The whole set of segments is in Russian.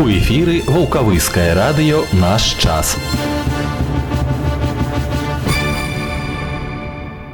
У эфіры вулкавыскае радыё наш час.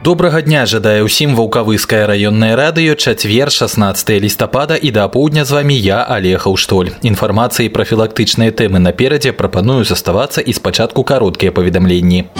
Добрага дня жадае ўсім вулкавыскае раённае радыё чацвер 16 лістапада і да апоўдня з вамі я алега ўштоль. Інфармацыі пра філактычныя тэмы наперадзе прапаную заставацца і спачатку кароткія паведамленні.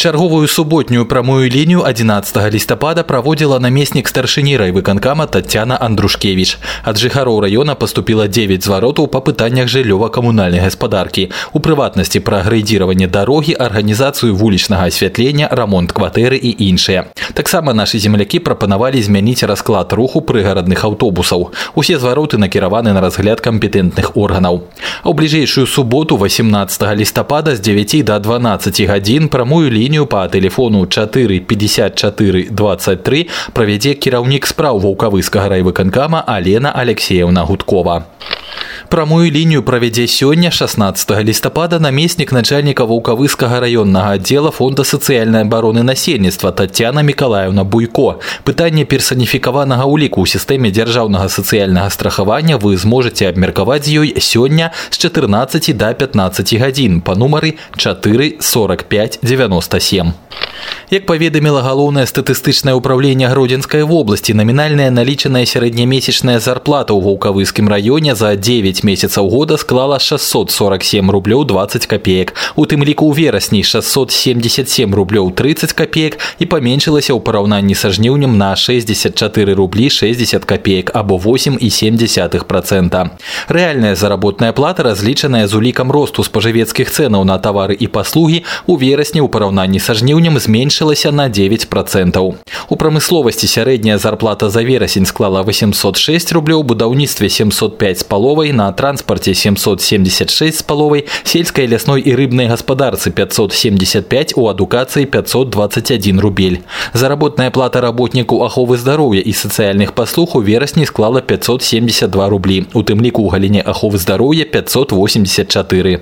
Чарговую суботнюю прамую лінію 11 лістапада праводзіла намеснік старшыні райвыканкама Татьяна Андрушкевич. Ад жыхароў раёна паступіла 9 зваротаў па пытаннях жыллёва-камунальнай гаспадаркі. У прыватнасці пра грэйдзіраванне дарогі, арганізацыю вулічнага асвятлення, рамонт кватэры і іншыя. Таксама нашы землякі прапанавалі змяніць расклад руху прыгарадных аўтобусаў. Усе звароты накіраваны на разгляд кампетэнтных органаў. А ў бліжэйшую суботу 18 лістапада з 9 до 12 гадзін прамую лінію лінію па тэлефону 4 54 23 правядзе кіраўнік спраў ваўкавыскага райвыканкама Алена Алексеевна Гудкова. Прамую лінію правядзе сёння 16 лістапада намеснік начальніка ваўкавыскага раённага аддзела фонда сацыяльнай абароны насельніцтва Татьяна Миколаевна Буйко. Пытанне персаніфікаванага ўліку ў сістэме дзяржаўнага сацыяльнага страхавання вы зможаце абмеркаваць з ёй сёння з 14 до 15 гадзін па нумары 4 45 97. Як паведаміла галоўнае статыстычнае ўправленне гродзенскай вобласці намінальная налічаная сярэднямесячная зарплата ў ваўкавыскім раёне за 9 месяцаў года склала 647 рублёў 20 копеек у тым ліку ў верасні 677 рублёў 30 копеек і паменшылася ў параўнанні са жніўнем на 64 рублі 60 копеек або 8,7 процента рэальная заработная плата разлічаная з улікам росту спажывецкіх цэнаў на тавары і паслугі у верасні ў параўнанні са жніўнем зменш зменшылася на 9%. У прамысловасці сярэдняя зарплата за верасень склала 806 рублёў, будаўніцтве 705 з паловай, на транспарце 776 з паловай, сельскай лясной і рыбнай гаспадарцы 575, у адукацыі 521 рубель. Заработная плата работніку аховы здароўя і сацыяльных паслуг у верасні склала 572 рублі, у тым ліку ў галіне аховы здароўя 584.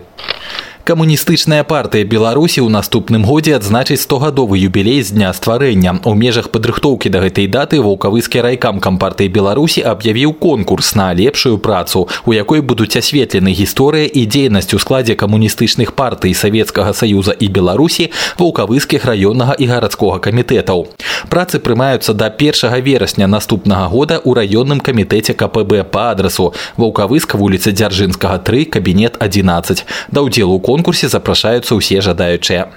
Камуністычная партыя Беларусі ў наступным годзе адзначыць стогадовы юбілей з дня стварэння. У межах падрыхтоўкі да гэтай даты вулкавыскі райкам кампартыі Беларусі аб'явіў конкурс на лепшую працу, у якой будуць асветлены гісторыя і дзейнасць у складзе камуністычных партый Савецкага саюза і Беларусі, вулкавыскіх раённага і гарадскога камітэтаў. Працы прымаюцца да 1 верасня наступнага года ў раённым камітэце КПБ па адрасу Ваўкавыск вуліцы Дзяржынскага 3 кабінет 11. Да ўдзелу конкурсе запрашаюцца ўсе жадаючыя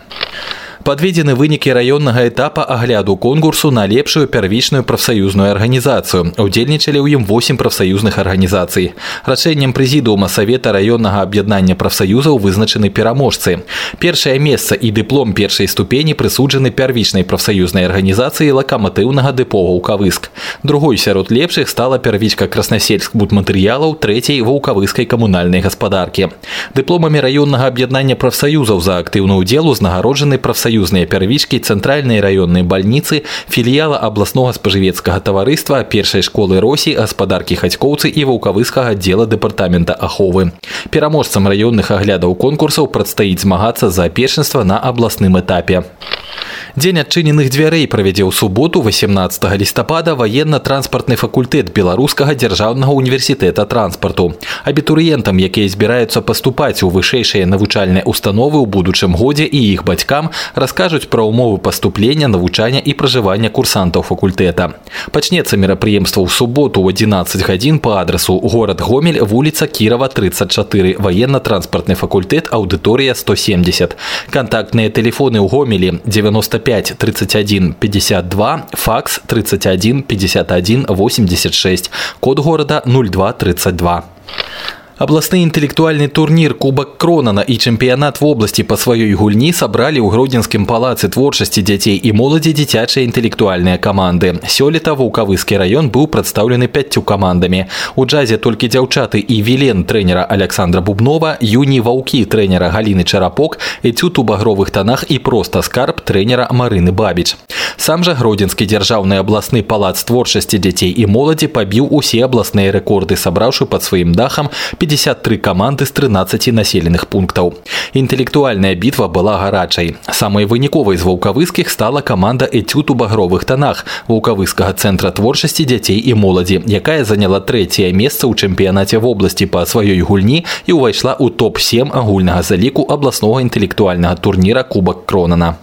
Подведены вынікі раённага этапа агляду конкурсу на лепшую первичную прафсаюзную арганізацыю. Удзельнічалі ў ім 8 прафсаюзных арганізацый. Рашэннем прэзідыума савета раённага аб'яднання прафсаюзаў вызначаны пераможцы. Першае месца і дыплом першай ступені прысуджаны первичнай прафсаюзнай арганізацыі лакаматыўнага дэпо ваўкавыск. Другой сярод лепшых стала первичка краснасельск будматэрыялаў трэцяй ваўкавыскай камунальнай гаспадаркі. Дыпломамі раённага аб'яднання прафсаюзаў за актыўны ўдзел узнагароджаны прафсаюз саюзныя пярвічкі цэнтральнай раённай бальніцы філіяла абласнога спажывецкага таварыства першай школы росі гаспадаркі хацькоўцы і ваўкавыскага аддзела дэпартамента аховы пераможцам раённых аглядаў конкурсаў прадстаіць змагацца за першынства на абласным этапе Дзень адчыненых дзвярэй правядзе ў суботу 18 лістапада ваенна-транспартны факультэт беларускага дзяржаўнага універсітэта транспарту. Абітурыентам, якія збіраюцца паступаць у вышэйшыя навучальныя установы ў будучым годзе і іх бацькам раскажуць пра ўмовы паступлення, навучання і пражывання курсантаў факультэта. Пачнецца мерапрыемства ў суботу ў 11 гадзін па адрасу горад Гомель, вуліца Кірава 34, ваенна-транспартны факультэт, аўдыторыя 170. Кантактныя тэлефоны ў Гомелі 95 5 31 52, факс 31 51 86, код города 0232. Абласны інтэлектуальны турнір кубак кронана і чэмпіянат вобласці па сваёй гульні сабралі ў гродзенскім палацы творчасці дзяцей і моладзі дзіцячыя інтэлектуальныя каманды. Сёлета вулкавыскі раён быў прадстаўлены пяццю камандамі. У джазе толькі дзяўчаты і вілен трэнера Александра Бубнова, юні ваўкі трэнера Галіны Чарапок, эцют у багровых танах і проста скарб трэнера Марыны Бабіч. Сам жа гродзенскі дзяржаўны абласны палац творчасці дзяцей і моладзі пабіў усе абласныя рэкорды, сабраўшы пад сваім дахам 53 каманды з 13 населеных пунктаў. Інтэлектуальная бітва была гарачай. Самай выніковай з ваўкавыскіх стала каманда «Этюд у багровых тонах» ваўкавыскага цэнтра творчасці дзяцей і моладзі, якая заняла трэцяе месца ў чэмпіянаце вобласці па сваёй гульні і ўвайшла ў топ-7 агульнага заліку абласнога інтэлектуальнага турніра Кубак Кронана.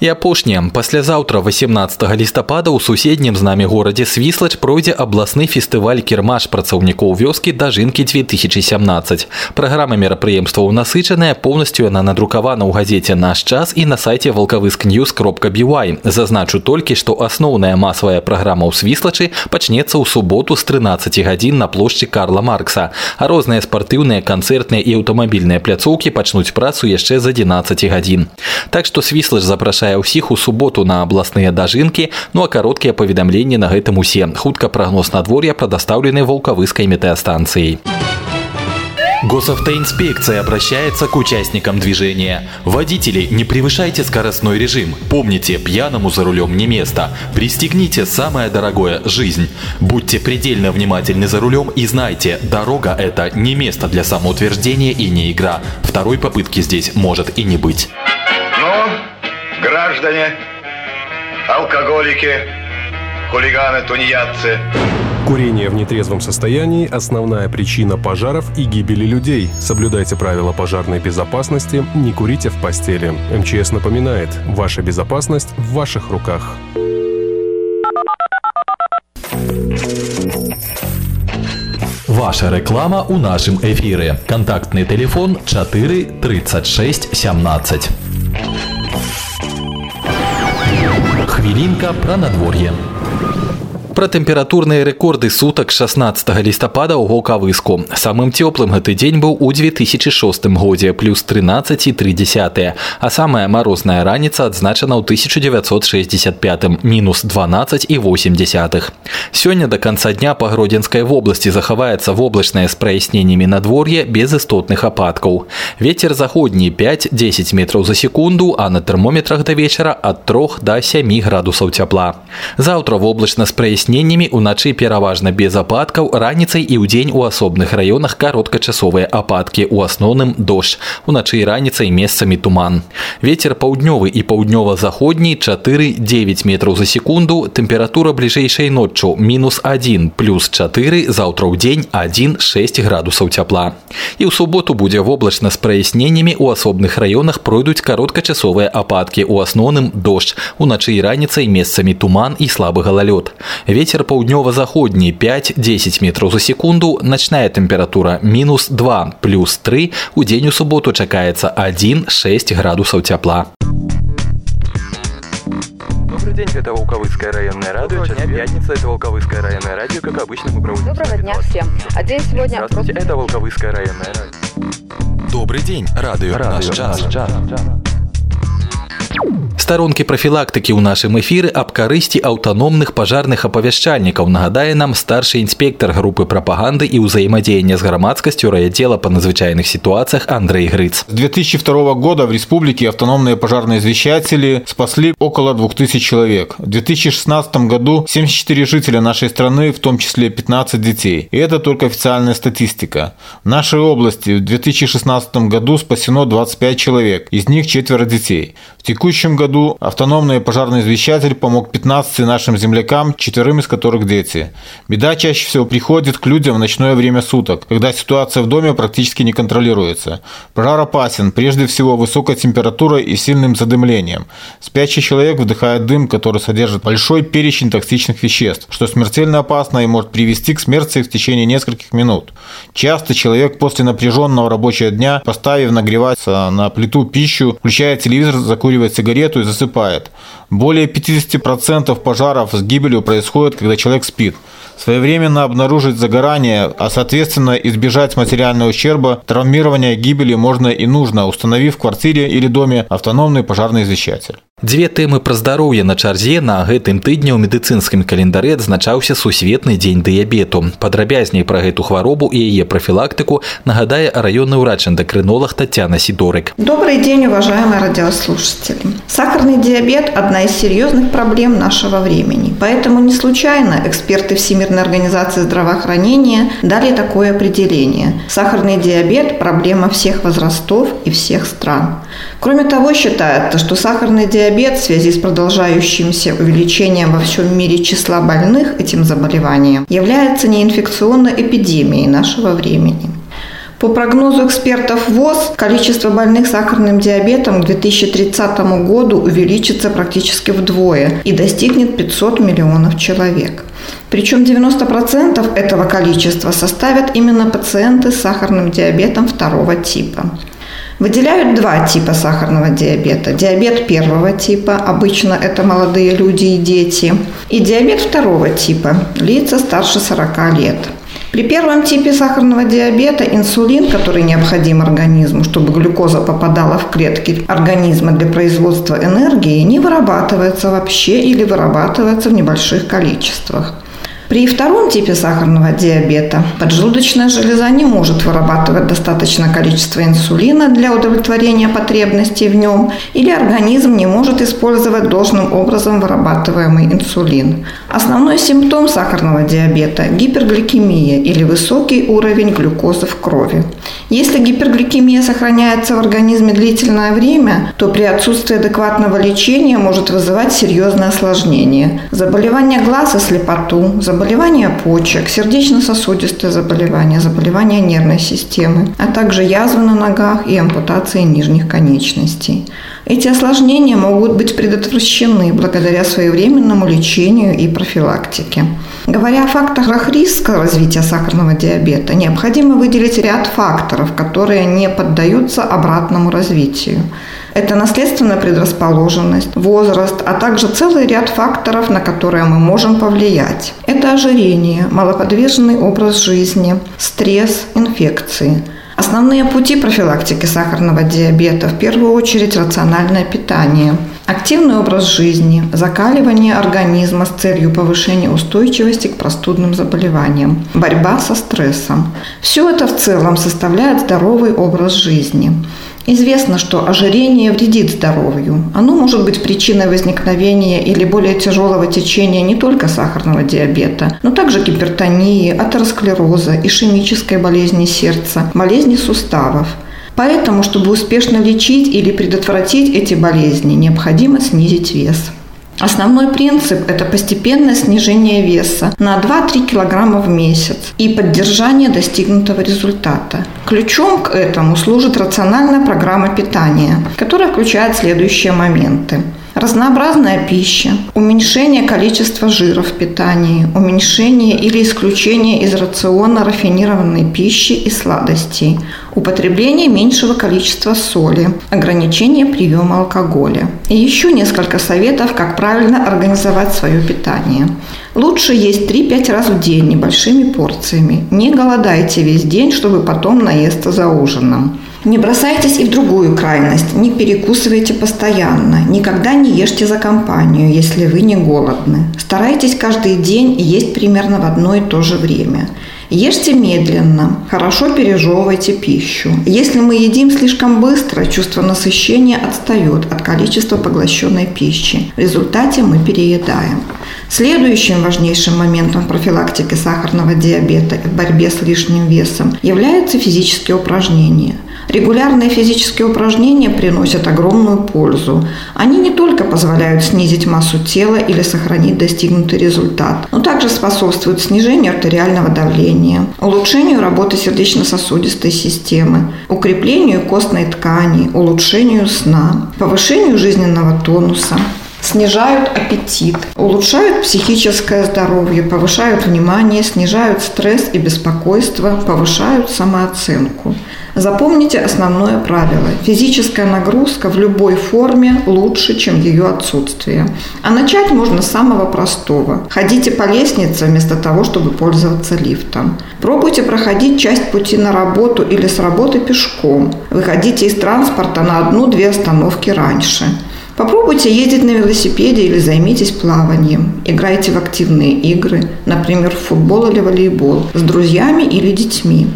І апошняе паслязаўтра 18 лістапада ў суседнім з намі горадзе свіслач пройдзе абласны фестываль кірмаш працаўнікоў вёскі дажынкі 2017 праграма мерапрыемстваў насычаная поўнасцю яна надрукавана ў газеце наш час і на сайце валкавыск news кропка бівай зазначу толькі што асноўная масавая праграма ў свіслачы пачнецца ў суботу з 13 гадзін на плошчы карла маркса. А розныя спартыўныя канцэртныя і аўтамабільныя пляцоўкі пачнуць працу яшчэ з 11 гадзін. Так што свіслач запрашае запрашае ўсіх у суботу на абласныя дажынкі ну а кароткія паведамленні на гэтым усе хутка прагноз надвор'я прадастаўлены вулкавыскай метэостанцыяй. Госавтоинспекция обращается к участникам движения. Водители, не превышайте скоростной режим. Помните, пьяному за рулем не место. Пристегните самое дорогое – жизнь. Будьте предельно внимательны за рулем и знайте, дорога – это не место для самоутверждения и не игра. Второй попытки здесь может и не быть. Граждане, алкоголики, хулиганы, тунеядцы. Курение в нетрезвом состоянии – основная причина пожаров и гибели людей. Соблюдайте правила пожарной безопасности, не курите в постели. МЧС напоминает, ваша безопасность в ваших руках. Ваша реклама у нашем эфире. Контактный телефон 4 36 17. Хвілінка пра надвор'е. Пра тэмпературныя рэкорды сутак 16 лістапада ў Гокавыску. Самым цёплым гэты дзень быў у 2006 годзе плюс 13,3, а самая марозная раніца адзначана ў 1965 мінус 12,8. Сёння до конца дня па Гродзенскай вобласці захаваецца воблачнае з праясненнямі надвор'е без істотных ападкаў. Вецер заходні 5-10 метраў за секунду, а на тэрмометрах да вечара ад 3 до 7 градусаў цяпла. Заўтра воблачна з праясненнямі праясненнямі уначы пераважна без ападкаў раніцай і ўдзень у асобных раёнах кароткачасовыя ападкі у асноўным дождж уначы і раніцай месцамі туман ветер паўднёвы і паўднёва-заходні 4-9 метраў за секунду тэмпература бліжэйшай ноччу мінус 1 плюс 4 заўтра ў дзень 1-6 градусаў цяпла і ў суботу будзе воблачна з праясненнямі у асобных раёнах пройдуць кароткачасовыя ападкі у асноўным дождж уначы і раніцай месцамі туман і слабы галалёд Ветер паўднёва-заходні 5-10 метров за секунду, ночная температура минус 2 плюс 3, у дзень у суботу чакаецца 1-6 градусаў цяпла. Добрый день, это Волковыцкое районное радио. Сейчас пятница, это Волковыцкое районное радио. Как обычно, мы проводим... Доброго дня всем. А день сегодня... Здравствуйте, это Волковыцкое районное радио. Добрый день, радио, радио наш час. Наш час. Старонкі прафілактыкі ў нашым эфіры аб карысці аўтаномных пажарных апавяшчальнікаў нагадае нам старшы інспектор групы прапаганды і ўзаемадзеяння з грамадскасцю райаддзела па надзвычайных ситуациях Андрей Грыц. С 2002 года в республике автономные пожарные извещатели спасли около 2000 человек. В 2016 году 74 жителя нашей страны, в том числе 15 детей. И это только официальная статистика. В нашей области в 2016 году спасено 25 человек, из них четверо детей. В текущем году году автономный пожарный извещатель помог 15 нашим землякам, четверым из которых дети. Беда чаще всего приходит к людям в ночное время суток, когда ситуация в доме практически не контролируется. Пожар опасен прежде всего высокой температурой и сильным задымлением. Спящий человек вдыхает дым, который содержит большой перечень токсичных веществ, что смертельно опасно и может привести к смерти в течение нескольких минут. Часто человек после напряженного рабочего дня, поставив нагреваться на плиту пищу, включает телевизор, закуривает сигарету и засыпает. Более 50% пожаров с гибелью происходит, когда человек спит. Своевременно обнаружить загорание, а соответственно избежать материального ущерба, травмирования, гибели можно и нужно, установив в квартире или доме автономный пожарный извещатель. Дзве тэмы пра здароўе на чарзе на гэтым тыдні ў медыцынскім календары адзначаўся сусветны дзень дыябету. Падрабязней пра гэту хваробу і яе профилактику нагадае районный врач-эндокринолог Татьяна Сидорик. Добрый день, уважаемые радиослушатели. Сахарный диабет – одна из серьезных проблем нашего времени. Поэтому не случайно эксперты Всемирной организации здравоохранения дали такое определение. Сахарный диабет – проблема всех возрастов и всех стран. Кроме того, считается, что сахарный диабет в связи с продолжающимся увеличением во всем мире числа больных этим заболеванием является неинфекционной эпидемией нашего времени. По прогнозу экспертов ВОЗ, количество больных сахарным диабетом к 2030 году увеличится практически вдвое и достигнет 500 миллионов человек. Причем 90% этого количества составят именно пациенты с сахарным диабетом второго типа. Выделяют два типа сахарного диабета. Диабет первого типа, обычно это молодые люди и дети, и диабет второго типа, лица старше 40 лет. При первом типе сахарного диабета инсулин, который необходим организму, чтобы глюкоза попадала в клетки организма для производства энергии, не вырабатывается вообще или вырабатывается в небольших количествах. При втором типе сахарного диабета поджелудочная железа не может вырабатывать достаточное количество инсулина для удовлетворения потребностей в нем, или организм не может использовать должным образом вырабатываемый инсулин. Основной симптом сахарного диабета – гипергликемия или высокий уровень глюкозы в крови. Если гипергликемия сохраняется в организме длительное время, то при отсутствии адекватного лечения может вызывать серьезные осложнения – заболевания глаз и слепоту, заболевания почек, сердечно-сосудистые заболевания, заболевания нервной системы, а также язвы на ногах и ампутации нижних конечностей. Эти осложнения могут быть предотвращены благодаря своевременному лечению и профилактике. Говоря о факторах риска развития сахарного диабета, необходимо выделить ряд факторов, которые не поддаются обратному развитию. Это наследственная предрасположенность, возраст, а также целый ряд факторов, на которые мы можем повлиять. Это ожирение, малоподвижный образ жизни, стресс, инфекции – Основные пути профилактики сахарного диабета в первую очередь рациональное питание, активный образ жизни, закаливание организма с целью повышения устойчивости к простудным заболеваниям, борьба со стрессом. Все это в целом составляет здоровый образ жизни. Известно, что ожирение вредит здоровью. Оно может быть причиной возникновения или более тяжелого течения не только сахарного диабета, но также гипертонии, атеросклероза, ишемической болезни сердца, болезни суставов. Поэтому, чтобы успешно лечить или предотвратить эти болезни, необходимо снизить вес. Основной принцип – это постепенное снижение веса на 2-3 кг в месяц и поддержание достигнутого результата. Ключом к этому служит рациональная программа питания, которая включает следующие моменты. Разнообразная пища, уменьшение количества жира в питании, уменьшение или исключение из рациона рафинированной пищи и сладостей, употребление меньшего количества соли, ограничение приема алкоголя. И еще несколько советов, как правильно организовать свое питание. Лучше есть 3-5 раз в день небольшими порциями. Не голодайте весь день, чтобы потом наесться за ужином. Не бросайтесь и в другую крайность, не перекусывайте постоянно, никогда не ешьте за компанию, если вы не голодны. Старайтесь каждый день есть примерно в одно и то же время. Ешьте медленно, хорошо пережевывайте пищу. Если мы едим слишком быстро, чувство насыщения отстает от количества поглощенной пищи. В результате мы переедаем. Следующим важнейшим моментом профилактики сахарного диабета и в борьбе с лишним весом являются физические упражнения – Регулярные физические упражнения приносят огромную пользу. Они не только позволяют снизить массу тела или сохранить достигнутый результат, но также способствуют снижению артериального давления, улучшению работы сердечно-сосудистой системы, укреплению костной ткани, улучшению сна, повышению жизненного тонуса, снижают аппетит, улучшают психическое здоровье, повышают внимание, снижают стресс и беспокойство, повышают самооценку. Запомните основное правило. Физическая нагрузка в любой форме лучше, чем ее отсутствие. А начать можно с самого простого. Ходите по лестнице вместо того, чтобы пользоваться лифтом. Пробуйте проходить часть пути на работу или с работы пешком. Выходите из транспорта на одну-две остановки раньше. Попробуйте ездить на велосипеде или займитесь плаванием. Играйте в активные игры, например, в футбол или волейбол, с друзьями или детьми.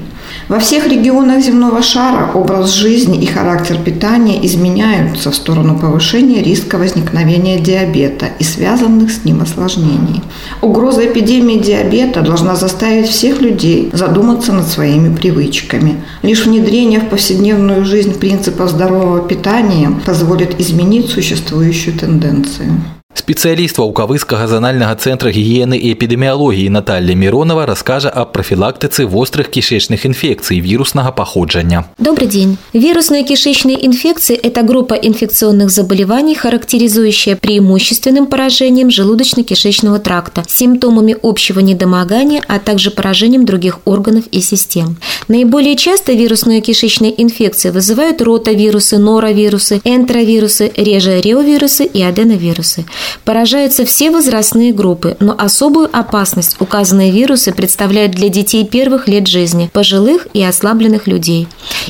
Во всех регионах земного шара образ жизни и характер питания изменяются в сторону повышения риска возникновения диабета и связанных с ним осложнений. Угроза эпидемии диабета должна заставить всех людей задуматься над своими привычками. Лишь внедрение в повседневную жизнь принципов здорового питания позволит изменить существующую тенденцию. Спецыяліст ваўкавыскага занальнага цэнтра гігіены і эпідэміялогіі Наталья Миронова раскажа аб профилактике острых кишечных инфекций вирусного походжання. Добрый день. Вирусные кишечные инфекции – это группа инфекционных заболеваний, характеризующая преимущественным поражением желудочно-кишечного тракта, симптомами общего недомогания, а также поражением других органов и систем. Наиболее часто вирусные кишечные инфекции вызывают ротавирусы, норовирусы, энтеровирусы, реже реовирусы и аденовирусы. Поражаются все возрастные группы, но особую опасность указанные вирусы представляют для детей первых лет жизни, пожилых и ослабленных людей.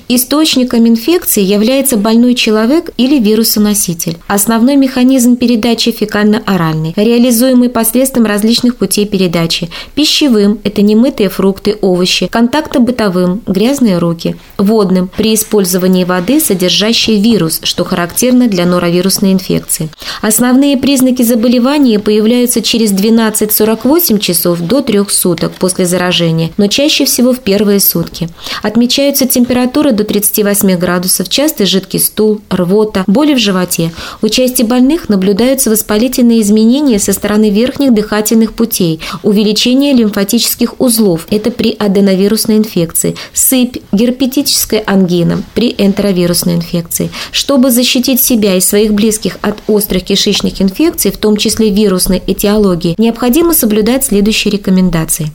Источником инфекции является больной человек или вирусоноситель. Основной механизм передачи фекально-оральный, реализуемый посредством различных путей передачи. Пищевым – это немытые фрукты, овощи, контактобытовым – грязные руки. Водным – при использовании воды, содержащей вирус, что характерно для норовирусной инфекции. Основные признаки Признаки заболевания появляются через 12-48 часов до 3 суток после заражения, но чаще всего в первые сутки. Отмечаются температуры до 38 градусов, частый жидкий стул, рвота, боли в животе. У части больных наблюдаются воспалительные изменения со стороны верхних дыхательных путей, увеличение лимфатических узлов – это при аденовирусной инфекции, сыпь, герпетическая ангина при энтеровирусной инфекции. Чтобы защитить себя и своих близких от острых кишечных инфекций, инфекций, в том числе вирусной этиологии, необходимо соблюдать следующие рекомендации.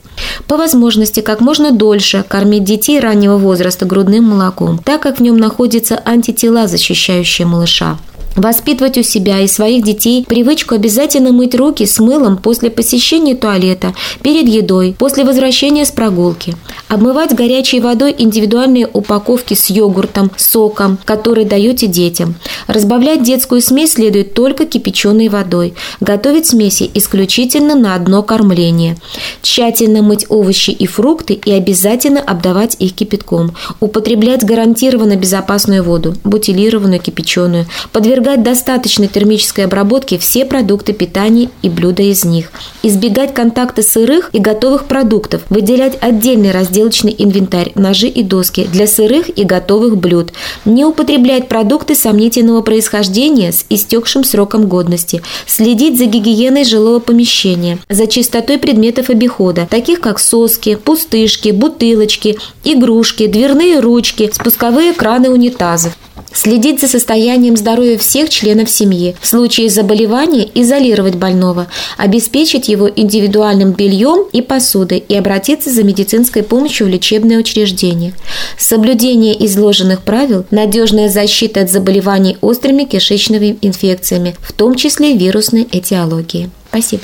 По возможности как можно дольше кормить детей раннего возраста грудным молоком, так как в нем находятся антитела, защищающие малыша. Воспитывать у себя и своих детей привычку обязательно мыть руки с мылом после посещения туалета, перед едой, после возвращения с прогулки. Обмывать горячей водой индивидуальные упаковки с йогуртом, соком, которые даете детям. Разбавлять детскую смесь следует только кипяченой водой. Готовить смеси исключительно на одно кормление. Тщательно мыть овощи и фрукты и обязательно обдавать их кипятком. Употреблять гарантированно безопасную воду, бутилированную, кипяченую. Подвергать достаточной термической обработке все продукты питания и блюда из них. Избегать контакта сырых и готовых продуктов. Выделять отдельный разделочный инвентарь, ножи и доски для сырых и готовых блюд. Не употреблять продукты сомнительного происхождения с истекшим сроком годности. Следить за гигиеной жилого помещения, за чистотой предметов обихода, таких как соски, пустышки, бутылочки, игрушки, дверные ручки, спусковые краны унитазов. Следить за состоянием здоровья всех членов семьи. В случае заболевания изолировать больного, обеспечить его индивидуальным бельем и посудой и обратиться за медицинской помощью в лечебное учреждение. Соблюдение изложенных правил – надежная защита от заболеваний острыми кишечными инфекциями, в том числе вирусной этиологии. Спасибо.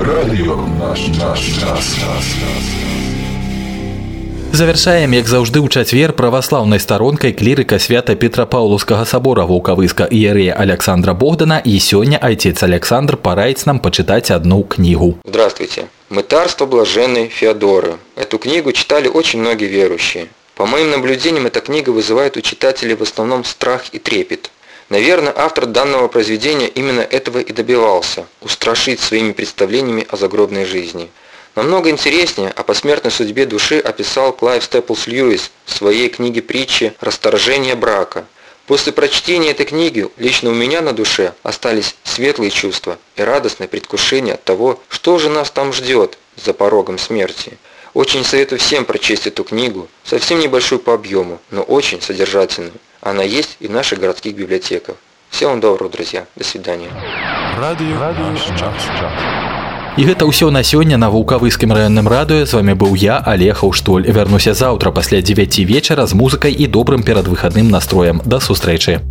Радио наш, наш, наш, наш, наш. Завяршаем як заўжды ў чацвер праваслаўнай старонкай клірыка свята петрапаўлаўскага сабора вулкавыска іерея Александра Богдана і сёння айцец Александр параіць нам пачытаць одну книгу. Здравствуйте. Мытарство блаженной Феодоры. Эту книгу читали очень многие верующие. По моим наблюдениям, эта книга вызывает у читателей в основном страх и трепет. Наверное, автор данного произведения именно этого и добивался – устрашить своими представлениями о загробной жизни – Намного интереснее о посмертной судьбе души описал Клайв Степлс Льюис в своей книге притчи «Расторжение брака». После прочтения этой книги лично у меня на душе остались светлые чувства и радостное предвкушение от того, что же нас там ждет за порогом смерти. Очень советую всем прочесть эту книгу, совсем небольшую по объему, но очень содержательную. Она есть и в наших городских библиотеках. Всего вам доброго, друзья. До свидания. Радио, Радио І гэта ўсё на сёння на вулкавыскім раённым радыё з вами быў я алег Аўштоль вярнуся заўтра пасля 9 вечара з музыкай і добрым перадвыхадным настроем да сустрэчы.